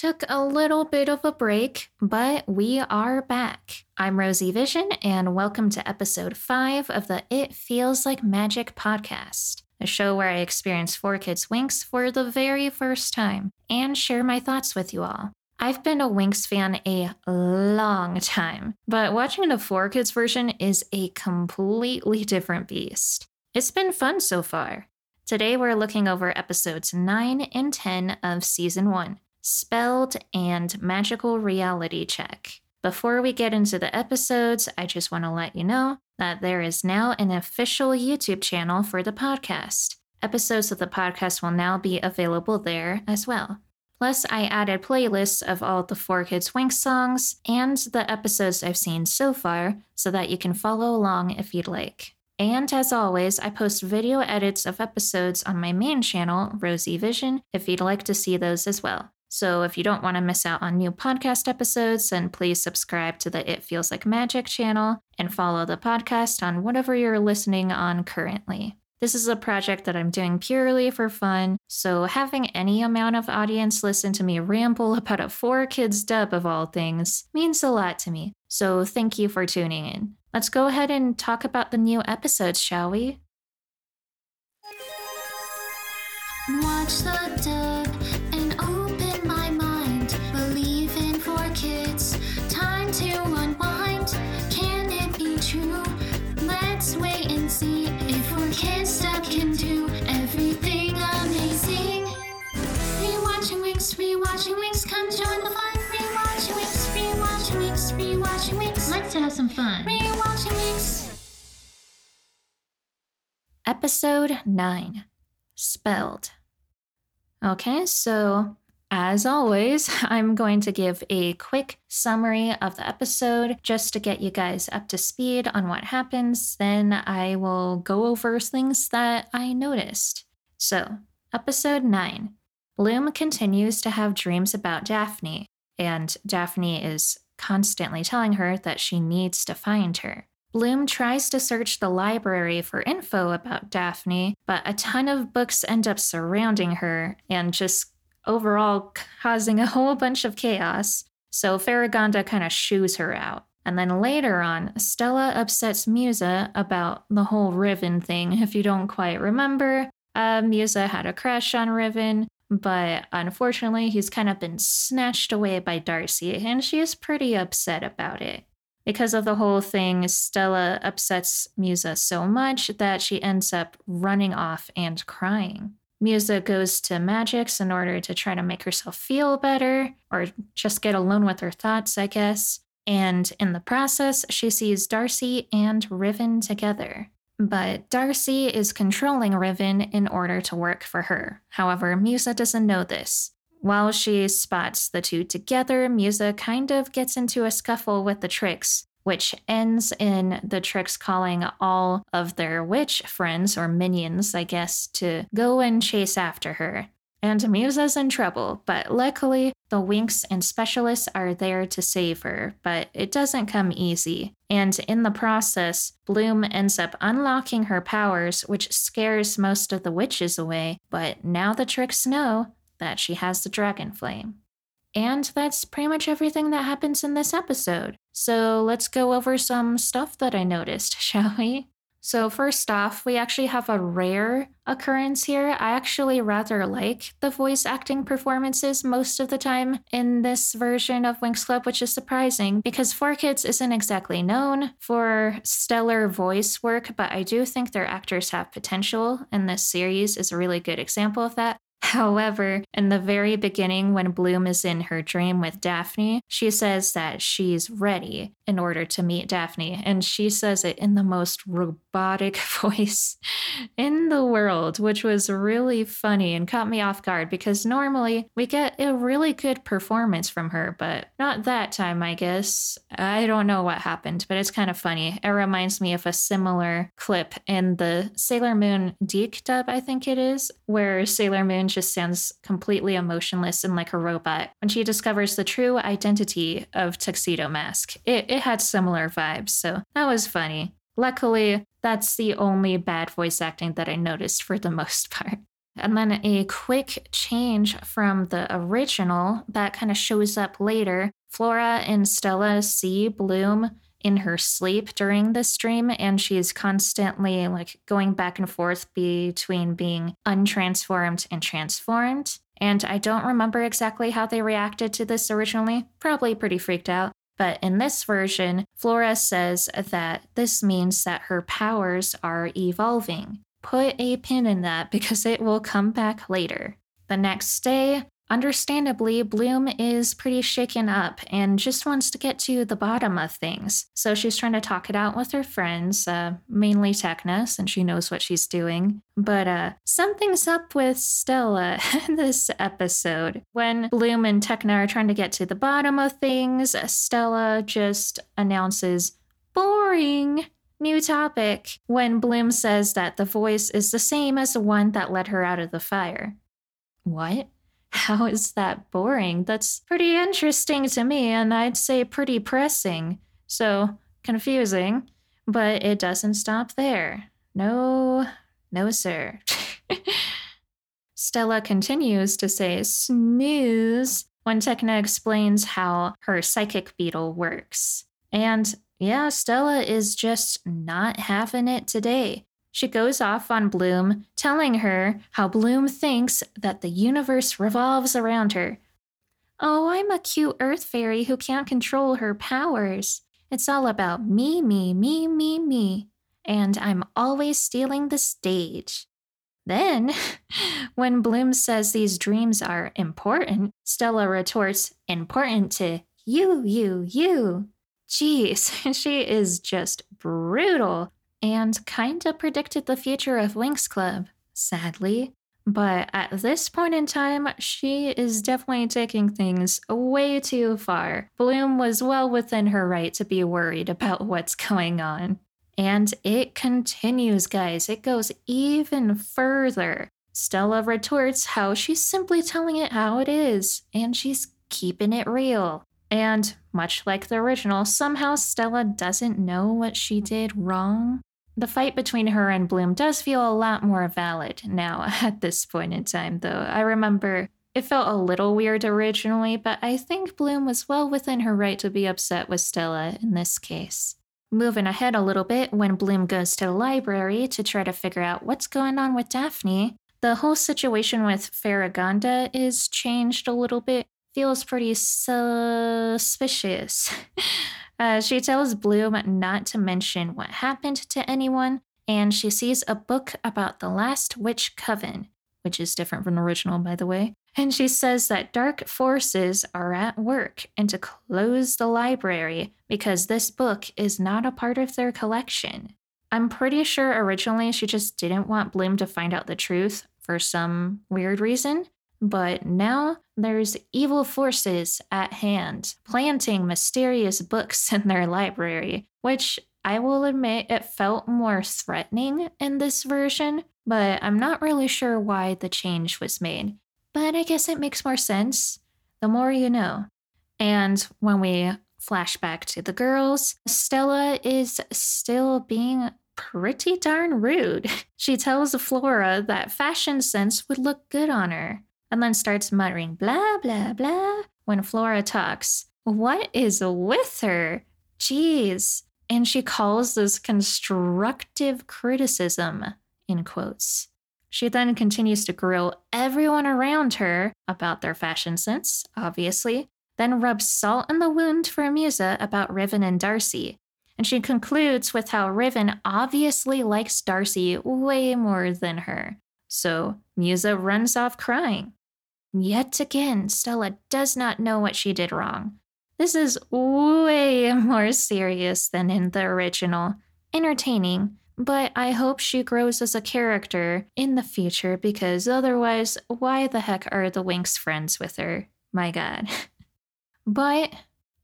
Took a little bit of a break, but we are back. I'm Rosie Vision, and welcome to episode 5 of the It Feels Like Magic podcast, a show where I experience 4Kids Winx for the very first time and share my thoughts with you all. I've been a Winx fan a long time, but watching the 4Kids version is a completely different beast. It's been fun so far. Today we're looking over episodes 9 and 10 of season 1 Spelled and Magical Reality Check. Before we get into the episodes, I just want to let you know that there is now an official YouTube channel for the podcast. Episodes of the podcast will now be available there as well. Plus, I added playlists of all the 4Kids Winx songs and the episodes I've seen so far so that you can follow along if you'd like. And as always, I post video edits of episodes on my main channel, Rosie Vision, if you'd like to see those as well. So if you don't want to miss out on new podcast episodes, then please subscribe to the It Feels Like Magic channel and follow the podcast on whatever you're listening on currently. This is a project that I'm doing purely for fun, so having any amount of audience listen to me ramble about a 4Kids dub of all things means a lot to me. So thank you for tuning in. Let's go ahead and talk about the new episodes, shall we? Watch the dub rewatching Winx, come join the fun. Rewatching Winx, rewatching Winx, rewatching Winx. Let's have some fun. Rewatching Winx. Episode 9 Spelled. Okay, so as always, I'm going to give a quick summary of the episode just to get you guys up to speed on what happens. Then I will go over things that I noticed. So, episode 9 Bloom continues to have dreams about Daphne, and Daphne is constantly telling her that she needs to find her. Bloom tries to search the library for info about Daphne, but a ton of books end up surrounding her and just overall causing a whole bunch of chaos. So Faragonda kind of shoos her out. And then later on, Stella upsets Musa about the whole Riven thing. If you don't quite remember, uh, Musa had a crush on Riven, but unfortunately, he's kind of been snatched away by Darcy, and she is pretty upset about it. Because of the whole thing, Stella upsets Musa so much that she ends up running off and crying. Musa goes to Magix in order to try to make herself feel better, or just get alone with her thoughts, I guess. And in the process, she sees Darcy and Riven together. But Darcy is controlling Riven in order to work for her. However, Musa doesn't know this. While she spots the two together, Musa kind of gets into a scuffle with the Trix, which ends in the Trix calling all of their witch friends, or minions, I guess, to go and chase after her. And Musa's in trouble, but luckily, the Winx and specialists are there to save her, but it doesn't come easy. And in the process, Bloom ends up unlocking her powers, which scares most of the witches away, but now the Trix know that she has the dragon flame. And that's pretty much everything that happens in this episode. So let's go over some stuff that I noticed, shall we? So, first off, we actually have a rare occurrence here. I actually rather like the voice acting performances most of the time in this version of Winx Club, which is surprising because 4Kids isn't exactly known for stellar voice work, but I do think their actors have potential, and this series is a really good example of that. However, in the very beginning, when Bloom is in her dream with Daphne, she says that she's ready in order to meet Daphne, and she says it in the most robotic voice in the world, which was really funny and caught me off guard because normally we get a really good performance from her, but not that time, I guess. I don't know what happened, but it's kind of funny. It reminds me of a similar clip in the Sailor Moon DiC dub, I think it is, where Sailor Moon just sounds completely emotionless and like a robot when she discovers the true identity of Tuxedo Mask. It, it had similar vibes, so that was funny. Luckily, that's the only bad voice acting that I noticed for the most part. And then a quick change from the original that kind of shows up later. Flora and Stella see Bloom in her sleep during this dream, and she's constantly like going back and forth between being untransformed and transformed. And I don't remember exactly how they reacted to this originally, probably pretty freaked out. But in this version, Flora says that this means that her powers are evolving. Put a pin in that because it will come back later. The next day, Understandably, Bloom is pretty shaken up and just wants to get to the bottom of things. So she's trying to talk it out with her friends, uh, mainly Tecna, since she knows what she's doing. But uh, something's up with Stella in this episode. When Bloom and Tecna are trying to get to the bottom of things, Stella just announces, boring. New topic when Bloom says that the voice is the same as the one that led her out of the fire. What? How is that boring? That's pretty interesting to me, and I'd say pretty pressing. So, confusing, but it doesn't stop there. No, no, sir. Stella continues to say snooze when Tecna explains how her psychic beetle works. And yeah, Stella is just not having it today. She goes off on Bloom, telling her how Bloom thinks that the universe revolves around her. Oh, I'm a cute earth fairy who can't control her powers. It's all about me, me, me, me, me. And I'm always stealing the stage. Then, when Bloom says these dreams are important, Stella retorts, important to you, you, you. Jeez, she is just brutal and kinda predicted the future of Winx Club, sadly. But at this point in time, she is definitely taking things way too far. Bloom was well within her right to be worried about what's going on. And it continues, guys. It goes even further. Stella retorts how she's simply telling it how it is, and she's keeping it real. And much like the original, somehow Stella doesn't know what she did wrong. The fight between her and Bloom does feel a lot more valid now at this point in time, though. I remember it felt a little weird originally, but I think Bloom was well within her right to be upset with Stella in this case. Moving ahead a little bit, when Bloom goes to the library to try to figure out what's going on with Daphne, the whole situation with Faragonda is changed a little bit. Feels pretty suspicious. Uh, she tells Bloom not to mention what happened to anyone, and she sees a book about the last witch coven, which is different from the original, by the way. And she says that dark forces are at work and to close the library because this book is not a part of their collection. I'm pretty sure originally she just didn't want Bloom to find out the truth for some weird reason, but now there's evil forces at hand, planting mysterious books in their library, which I will admit it felt more threatening in this version, but I'm not really sure why the change was made. But I guess it makes more sense. The more you know. And when we flash back to the girls, Stella is still being pretty darn rude. She tells Flora that fashion sense would look good on her and then starts muttering blah, blah, blah when Flora talks. What is with her? Jeez. And she calls this constructive criticism, in quotes. She then continues to grill everyone around her about their fashion sense, obviously, then rubs salt in the wound for Musa about Riven and Darcy. And she concludes with how Riven obviously likes Darcy way more than her. So Musa runs off crying. Yet again, Stella does not know what she did wrong. This is way more serious than in the original. Entertaining, but I hope she grows as a character in the future because otherwise, why the heck are the Winx friends with her? My god. but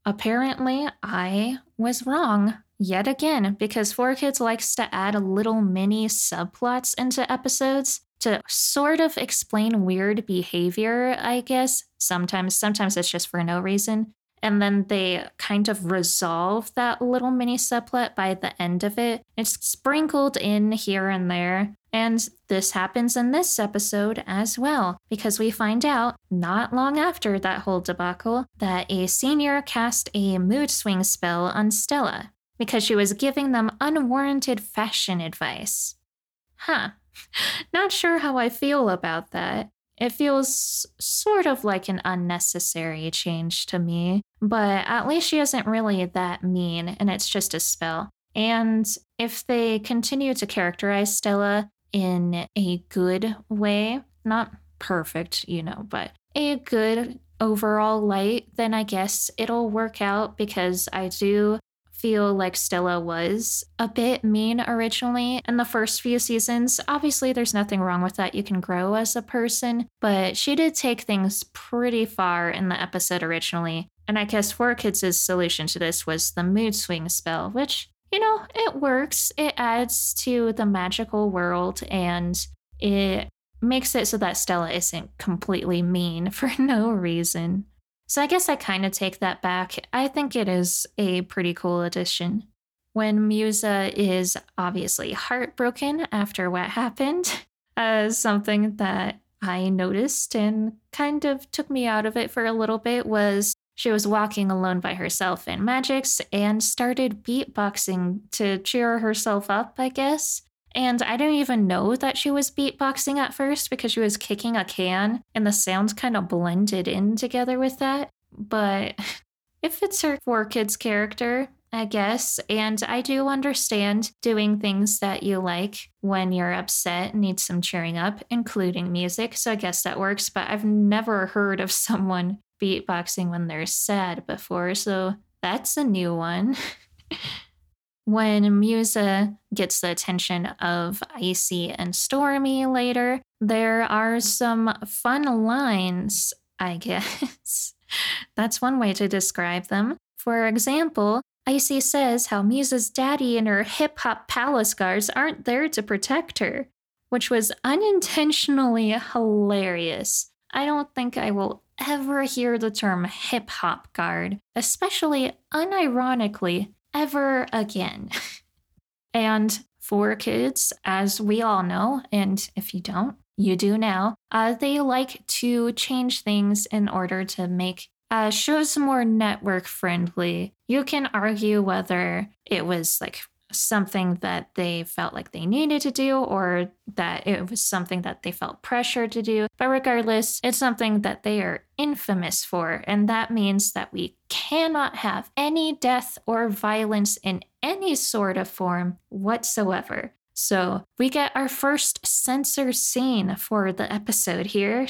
apparently, I was wrong yet again because 4Kids likes to add little mini subplots into episodes to sort of explain weird behavior, I guess. Sometimes sometimes it's just for no reason. And then they kind of resolve that little mini subplot by the end of it. It's sprinkled in here and there, And this happens in this episode as well, because we find out not long after that whole debacle that a senior cast a mood swing spell on Stella because she was giving them unwarranted fashion advice. Huh. Not sure how I feel about that. It feels sort of like an unnecessary change to me, but at least she isn't really that mean and it's just a spell. And if they continue to characterize Stella in a good way, not perfect, you know, but a good overall light, then I guess it'll work out because I do feel like Stella was a bit mean originally in the first few seasons. Obviously, there's nothing wrong with that. You can grow as a person, but she did take things pretty far in the episode originally. And I guess 4Kids' solution to this was the mood swing spell, which you know, it works. It adds to the magical world and it makes it so that Stella isn't completely mean for no reason. So I guess I kind of take that back. I think it is a pretty cool addition. When Musa is obviously heartbroken after what happened, uh, something that I noticed and kind of took me out of it for a little bit was she was walking alone by herself in Magix and started beatboxing to cheer herself up, I guess. And I didn't even know that she was beatboxing at first because she was kicking a can and the sounds kind of blended in together with that. But if it's her 4Kids character, I guess. And I do understand doing things that you like when you're upset and need some cheering up, including music. So I guess that works. But I've never heard of someone beatboxing when they're sad before, so that's a new one. when Musa gets the attention of Icy and Stormy later, there are some fun lines, I guess. That's one way to describe them. For example, Icy says how Musa's daddy and her hip hop palace guards aren't there to protect her, which was unintentionally hilarious. I don't think I will ever hear the term hip hop guard, especially unironically, ever again. and 4Kids, as we all know, and if you don't, you do now, uh, they like to change things in order to make uh, shows more network friendly. You can argue whether it was like something that they felt like they needed to do or that it was something that they felt pressure to do. But regardless, it's something that they are infamous for. And that means that we cannot have any death or violence in any sort of form whatsoever. So we get our first censor scene for the episode here.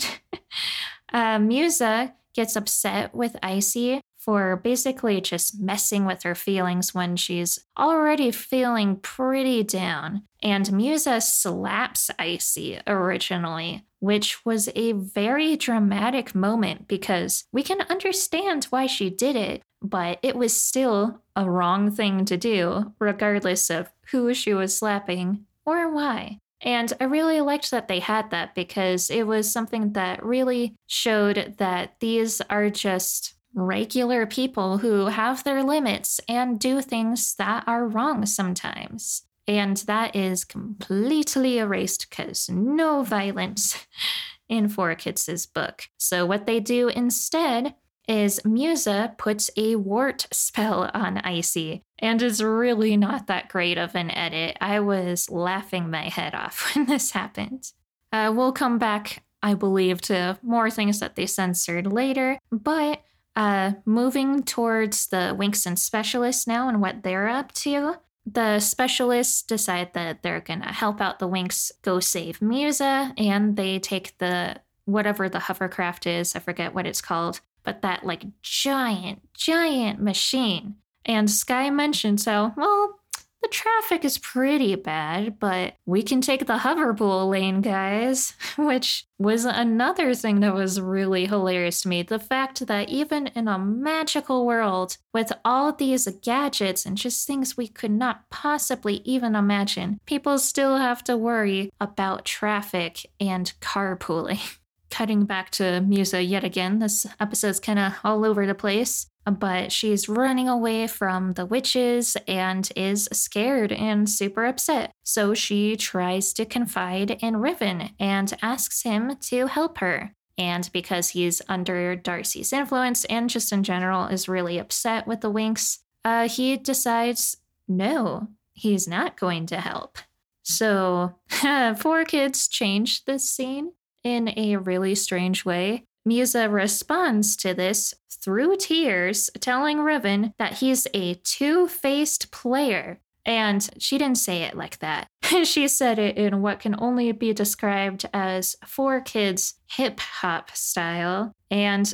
uh, Musa gets upset with Icy for basically just messing with her feelings when she's already feeling pretty down. And Musa slaps Icy originally, which was a very dramatic moment because we can understand why she did it, but it was still a wrong thing to do, regardless of who she was slapping or why. And I really liked that they had that because it was something that really showed that these are just regular people who have their limits and do things that are wrong sometimes. And that is completely erased because no violence in 4Kids' book. So, what they do instead is Musa puts a wart spell on Icy, and it's really not that great of an edit. I was laughing my head off when this happened. Uh, we'll come back, I believe, to more things that they censored later, but uh, moving towards the Winx and specialists now and what they're up to. The specialists decide that they're gonna help out the Winx go save Musa, and they take the whatever the hovercraft is, I forget what it's called, but that like giant, giant machine. And Sky mentions how, well, the traffic is pretty bad, but we can take the hoverpool lane, guys. Which was another thing that was really hilarious to me. The fact that even in a magical world with all these gadgets and just things we could not possibly even imagine, people still have to worry about traffic and carpooling. cutting back to Musa yet again. This episode's kind of all over the place, but she's running away from the witches and is scared and super upset. So she tries to confide in Riven and asks him to help her. And because he's under Darcy's influence and just in general is really upset with the Winx, uh, he decides no, he's not going to help. So, 4Kids change this scene in a really strange way. Musa responds to this through tears, telling Riven that he's a two faced player. And she didn't say it like that. she said it in what can only be described as 4Kids hip hop style. And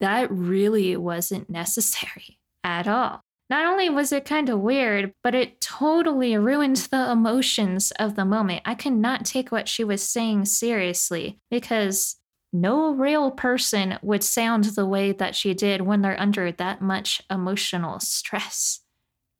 that really wasn't necessary at all. Not only was it kind of weird, but it totally ruined the emotions of the moment. I could not take what she was saying seriously because no real person would sound the way that she did when they're under that much emotional stress.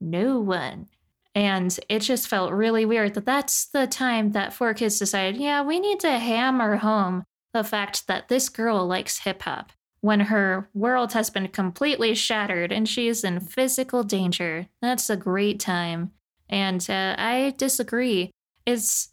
No one. And it just felt really weird that that's the time that 4Kids decided, yeah, we need to hammer home the fact that this girl likes hip hop when her world has been completely shattered and she's in physical danger. That's a great time. And uh, I disagree. It's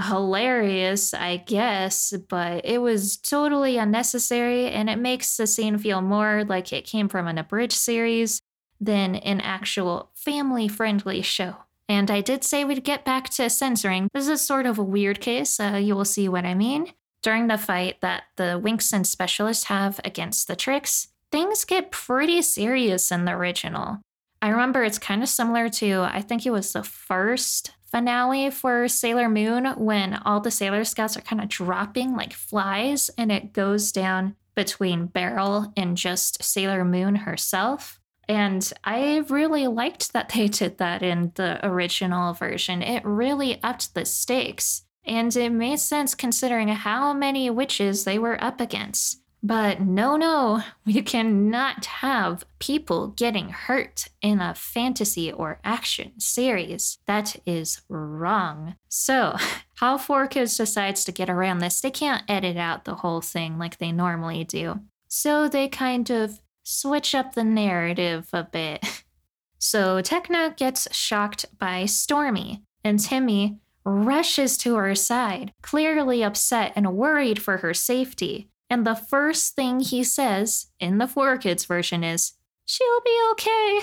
hilarious, I guess, but it was totally unnecessary and it makes the scene feel more like it came from an abridged series than an actual family friendly show. And I did say we'd get back to censoring. This is sort of a weird case. Uh, you will see what I mean. During the fight that the Winx and Specialist have against the Trix, things get pretty serious in the original. I remember it's kind of similar to, I think it was the first finale for Sailor Moon when all the Sailor Scouts are kind of dropping like flies and it goes down between Beryl and just Sailor Moon herself. And I really liked that they did that in the original version. It really upped the stakes. And it made sense considering how many witches they were up against. But no, no, we cannot have people getting hurt in a fantasy or action series. That is wrong. So, how 4Kids decides to get around this, they can't edit out the whole thing like they normally do. So, they kind of switch up the narrative a bit. So, Tecna gets shocked by Stormy, and Timmy rushes to her side, clearly upset and worried for her safety. And the first thing he says in the 4Kids version is, She'll be okay.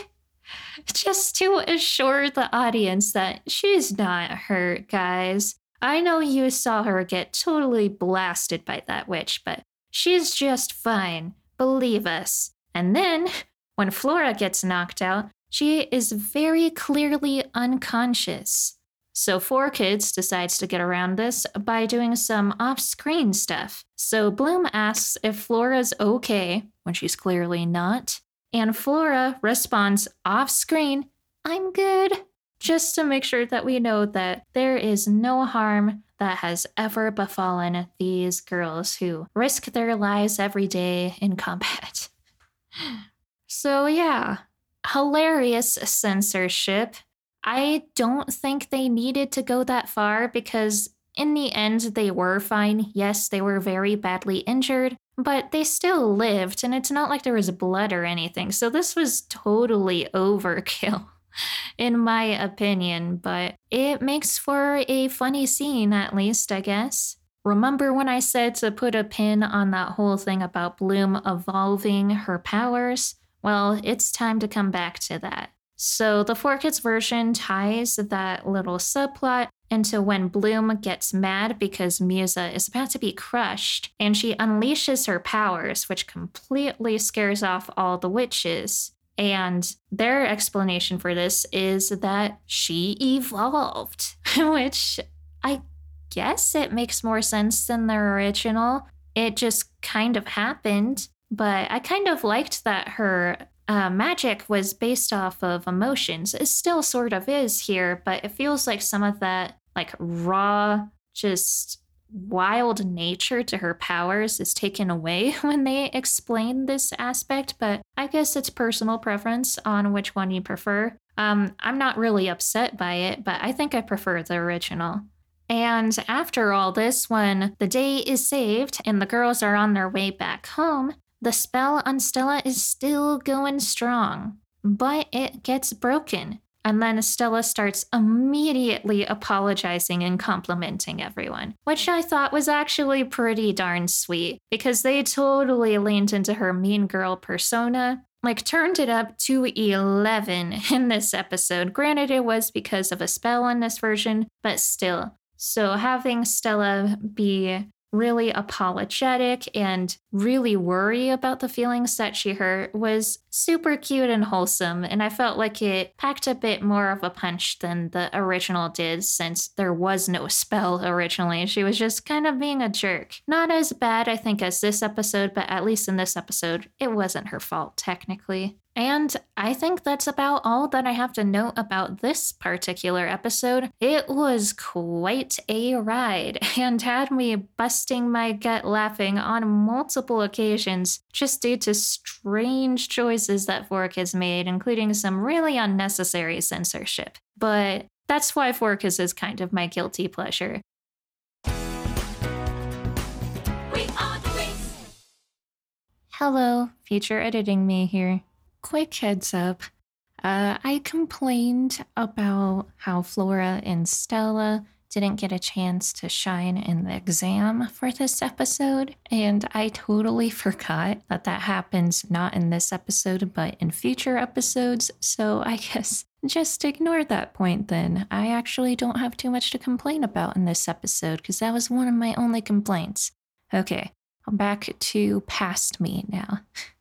Just to assure the audience that she's not hurt, guys. I know you saw her get totally blasted by that witch, but she's just fine. Believe us. And then, when Flora gets knocked out, she is very clearly unconscious. So 4Kids decides to get around this by doing some off screen stuff. So Bloom asks if Flora's okay when she's clearly not. And Flora responds off screen, I'm good, just to make sure that we know that there is no harm that has ever befallen these girls who risk their lives every day in combat. so, yeah, hilarious censorship I don't think they needed to go that far because in the end they were fine. Yes, they were very badly injured, but they still lived and it's not like there was blood or anything. So this was totally overkill. In my opinion, but it makes for a funny scene, at least, I guess. Remember when I said to put a pin on that whole thing about Bloom evolving her powers? Well, it's time to come back to that. So the 4Kids version ties that little subplot into when Bloom gets mad because Musa is about to be crushed and she unleashes her powers, which completely scares off all the witches. And their explanation for this is that she evolved, which I guess it makes more sense than the original. It just kind of happened. But I kind of liked that her uh, magic was based off of emotions. It still sort of is here, but it feels like some of that, like raw, just wild nature to her powers is taken away when they explain this aspect. But I guess it's personal preference on which one you prefer. Um, I'm not really upset by it, but I think I prefer the original. And after all this, when the day is saved and the girls are on their way back home, the spell on Stella is still going strong, but it gets broken. And then Stella starts immediately apologizing and complimenting everyone, which I thought was actually pretty darn sweet because they totally leaned into her mean girl persona like turned it up to 11 in this episode. Granted, it was because of a spell in this version, but still. So having Stella be really apologetic and really worry about the feelings that she hurt was super cute and wholesome. And I felt like it packed a bit more of a punch than the original did, since there was no spell originally. She was just kind of being a jerk. Not as bad, I think, as this episode, but at least in this episode, it wasn't her fault, technically. And I think that's about all that I have to note about this particular episode. It was quite a ride and had me busting my gut laughing on multiple occasions just due to strange choices that 4Kids made, including some really unnecessary censorship. But that's why 4Kids is kind of my guilty pleasure. Hello, future editing me here quick heads up uh, I complained about how Flora and Stella didn't get a chance to shine in the exam for this episode, and I totally forgot that that happens not in this episode but in future episodes. So I guess just ignore that point then. I actually don't have too much to complain about in this episode because that was one of my only complaints. Okay, I'm back to past me now.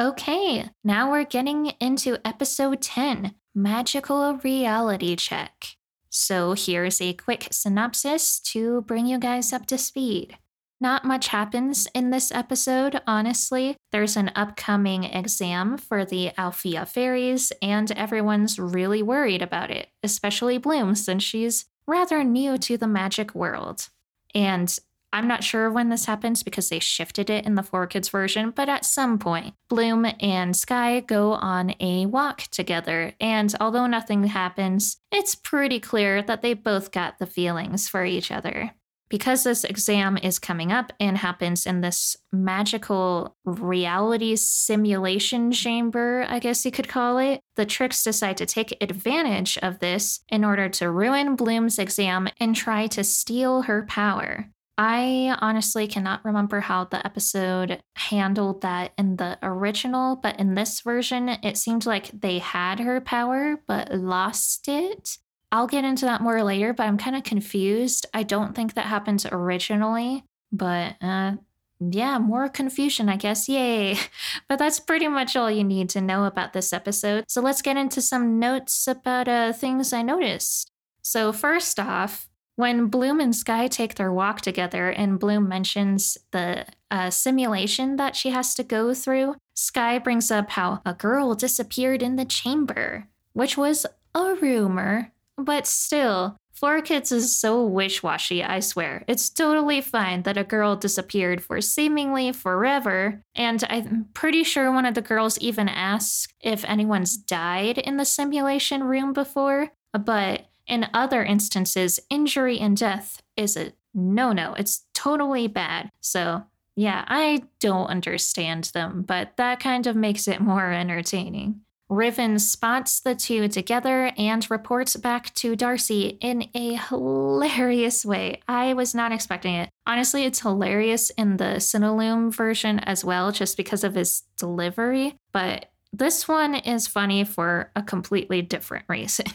Okay, now we're getting into episode 10 Magical Reality Check. So here's a quick synopsis to bring you guys up to speed. Not much happens in this episode, honestly. There's an upcoming exam for the Alfea fairies, and everyone's really worried about it, especially Bloom, since she's rather new to the magic world. And I'm not sure when this happens because they shifted it in the 4Kids version, but at some point, Bloom and Sky go on a walk together, and although nothing happens, it's pretty clear that they both got the feelings for each other. Because this exam is coming up and happens in this magical reality simulation chamber, I guess you could call it, the Trix decide to take advantage of this in order to ruin Bloom's exam and try to steal her power. I honestly cannot remember how the episode handled that in the original, but in this version, it seemed like they had her power but lost it. I'll get into that more later, but I'm kind of confused. I don't think that happens originally, but uh, yeah, more confusion, I guess. Yay. But that's pretty much all you need to know about this episode. So let's get into some notes about uh, things I noticed. So, first off, when Bloom and Sky take their walk together, and Bloom mentions the uh, simulation that she has to go through, Sky brings up how a girl disappeared in the chamber, which was a rumor, but still, 4Kids is so wish washy, I swear. It's totally fine that a girl disappeared for seemingly forever, and I'm pretty sure one of the girls even asked if anyone's died in the simulation room before, but in other instances, injury and death is a no no. It's totally bad. So, yeah, I don't understand them, but that kind of makes it more entertaining. Riven spots the two together and reports back to Darcy in a hilarious way. I was not expecting it. Honestly, it's hilarious in the Cinelume version as well, just because of his delivery, but this one is funny for a completely different reason.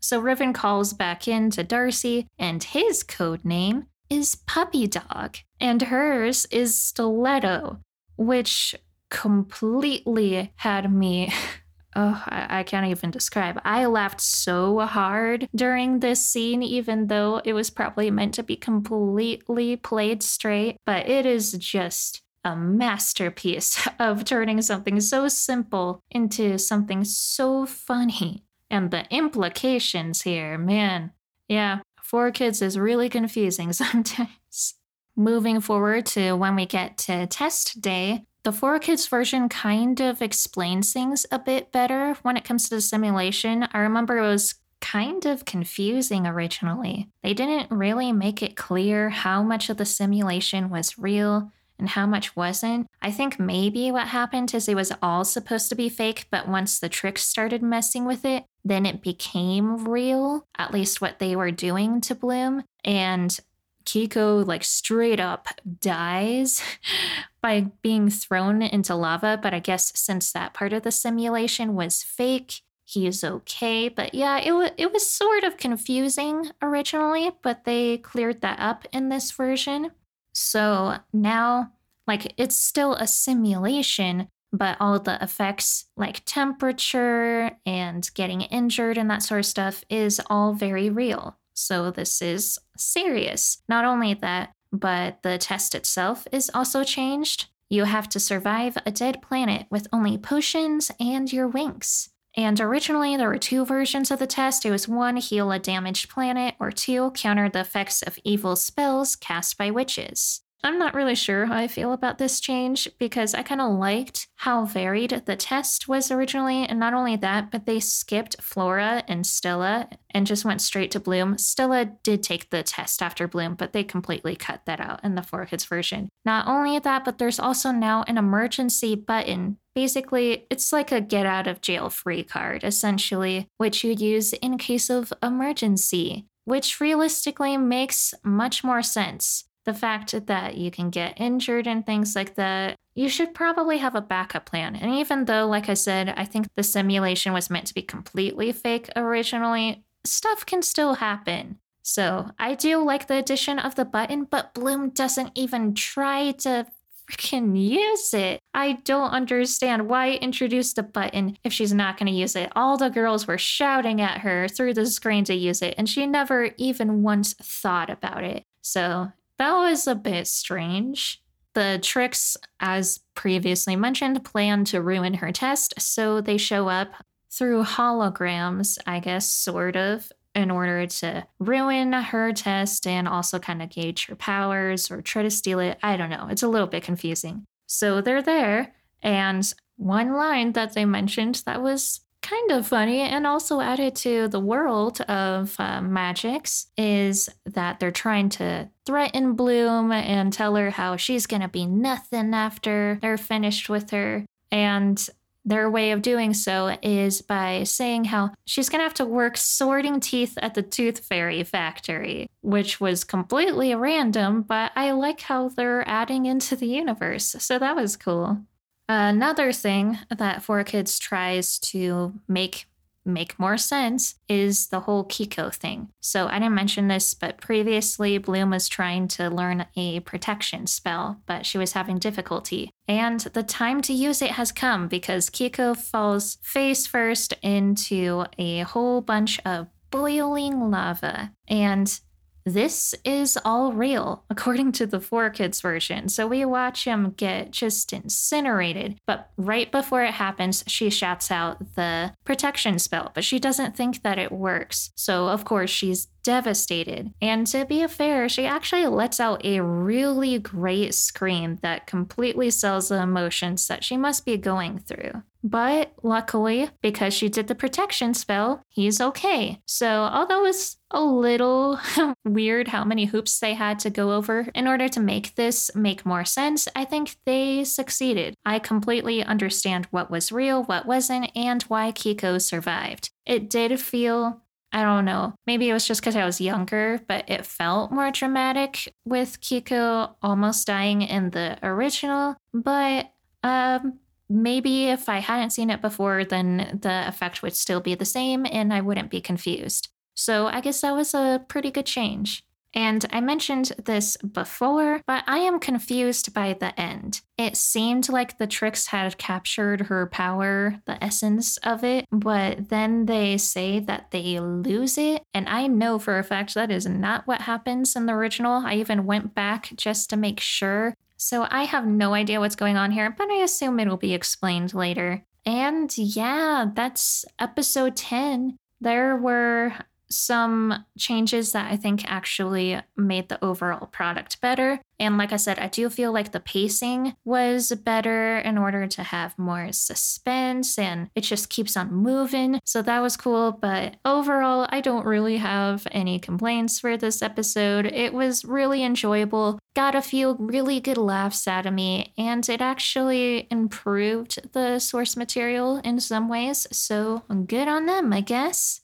So Riven calls back in to Darcy, and his code name is Puppy Dog, and hers is Stiletto, which completely had me. Oh, I, I can't even describe. I laughed so hard during this scene, even though it was probably meant to be completely played straight. But it is just a masterpiece of turning something so simple into something so funny. And the implications here, man. Yeah, 4Kids is really confusing sometimes. Moving forward to when we get to test day, the 4Kids version kind of explains things a bit better when it comes to the simulation. I remember it was kind of confusing originally. They didn't really make it clear how much of the simulation was real and how much wasn't. I think maybe what happened is it was all supposed to be fake, but once the Trix started messing with it, then it became real, at least what they were doing to Bloom. And Kiko, like, straight up dies by being thrown into lava. But I guess since that part of the simulation was fake, he is okay. But yeah, it, w- it was sort of confusing originally, but they cleared that up in this version. So now, like, it's still a simulation, but all the effects, like temperature and getting injured and that sort of stuff, is all very real. So this is serious. Not only that, but the test itself is also changed. You have to survive a dead planet with only potions and your wings. And originally, there were two versions of the test. It was one, heal a damaged planet, or two, counter the effects of evil spells cast by witches. I'm not really sure how I feel about this change because I kind of liked how varied the test was originally. And not only that, but they skipped Flora and Stella and just went straight to Bloom. Stella did take the test after Bloom, but they completely cut that out in the 4Kids version. Not only that, but there's also now an emergency button. Basically, it's like a get out of jail free card, essentially, which you'd use in case of emergency, which realistically makes much more sense the fact that you can get injured and things like that, you should probably have a backup plan. And even though, like I said, I think the simulation was meant to be completely fake originally, stuff can still happen. So I do like the addition of the button, but Bloom doesn't even try to freaking use it. I don't understand why introduce the button if she's not going to use it. All the girls were shouting at her through the screen to use it, and she never even once thought about it. So that was a bit strange. The Trix, as previously mentioned, plan to ruin her test, so they show up through holograms, I guess, sort of, in order to ruin her test and also kind of gauge her powers or try to steal it. I don't know. It's a little bit confusing. So they're there, and one line that they mentioned that was kind of funny and also added to the world of uh, Magix is that they're trying to threaten Bloom and tell her how she's going to be nothing after they're finished with her. And their way of doing so is by saying how she's going to have to work sorting teeth at the Tooth Fairy factory, which was completely random, but I like how they're adding into the universe. So that was cool. Another thing that 4Kids tries to make make more sense is the whole Kiko thing. So I didn't mention this, but previously Bloom was trying to learn a protection spell, but she was having difficulty. And the time to use it has come because Kiko falls face first into a whole bunch of boiling lava. And this is all real, according to the 4Kids version. So we watch him get just incinerated. But right before it happens, she shouts out the protection spell, but she doesn't think that it works. So, of course, she's devastated. And to be fair, she actually lets out a really great scream that completely sells the emotions that she must be going through. But luckily, because she did the protection spell, he's okay. So, although it's a little weird how many hoops they had to go over in order to make this make more sense, I think they succeeded. I completely understand what was real, what wasn't, and why Kiko survived. It did feel I don't know. Maybe it was just because I was younger, but it felt more dramatic with Kiko almost dying in the original. But um, maybe if I hadn't seen it before, then the effect would still be the same and I wouldn't be confused. So I guess that was a pretty good change. And I mentioned this before, but I am confused by the end. It seemed like the Trix had captured her power, the essence of it, but then they say that they lose it. And I know for a fact that is not what happens in the original. I even went back just to make sure. So I have no idea what's going on here, but I assume it'll be explained later. And yeah, that's episode 10. There were some changes that I think actually made the overall product better. And like I said, I do feel like the pacing was better in order to have more suspense and it just keeps on moving. So that was cool. But overall, I don't really have any complaints for this episode. It was really enjoyable, got a few really good laughs out of me, and it actually improved the source material in some ways. So good on them, I guess.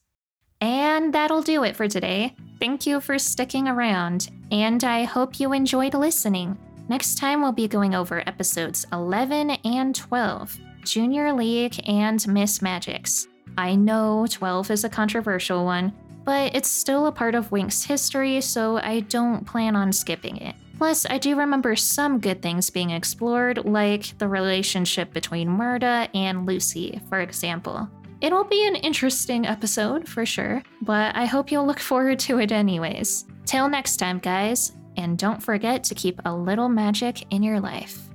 And that'll do it for today. Thank you for sticking around, and I hope you enjoyed listening. Next time, we'll be going over episodes 11 and 12 Junior League and Miss Magix. I know 12 is a controversial one, but it's still a part of Winx history, so I don't plan on skipping it. Plus, I do remember some good things being explored, like the relationship between Mirta and Lucy, for example. It'll be an interesting episode for sure, but I hope you'll look forward to it anyways. Till next time, guys, and don't forget to keep a little magic in your life.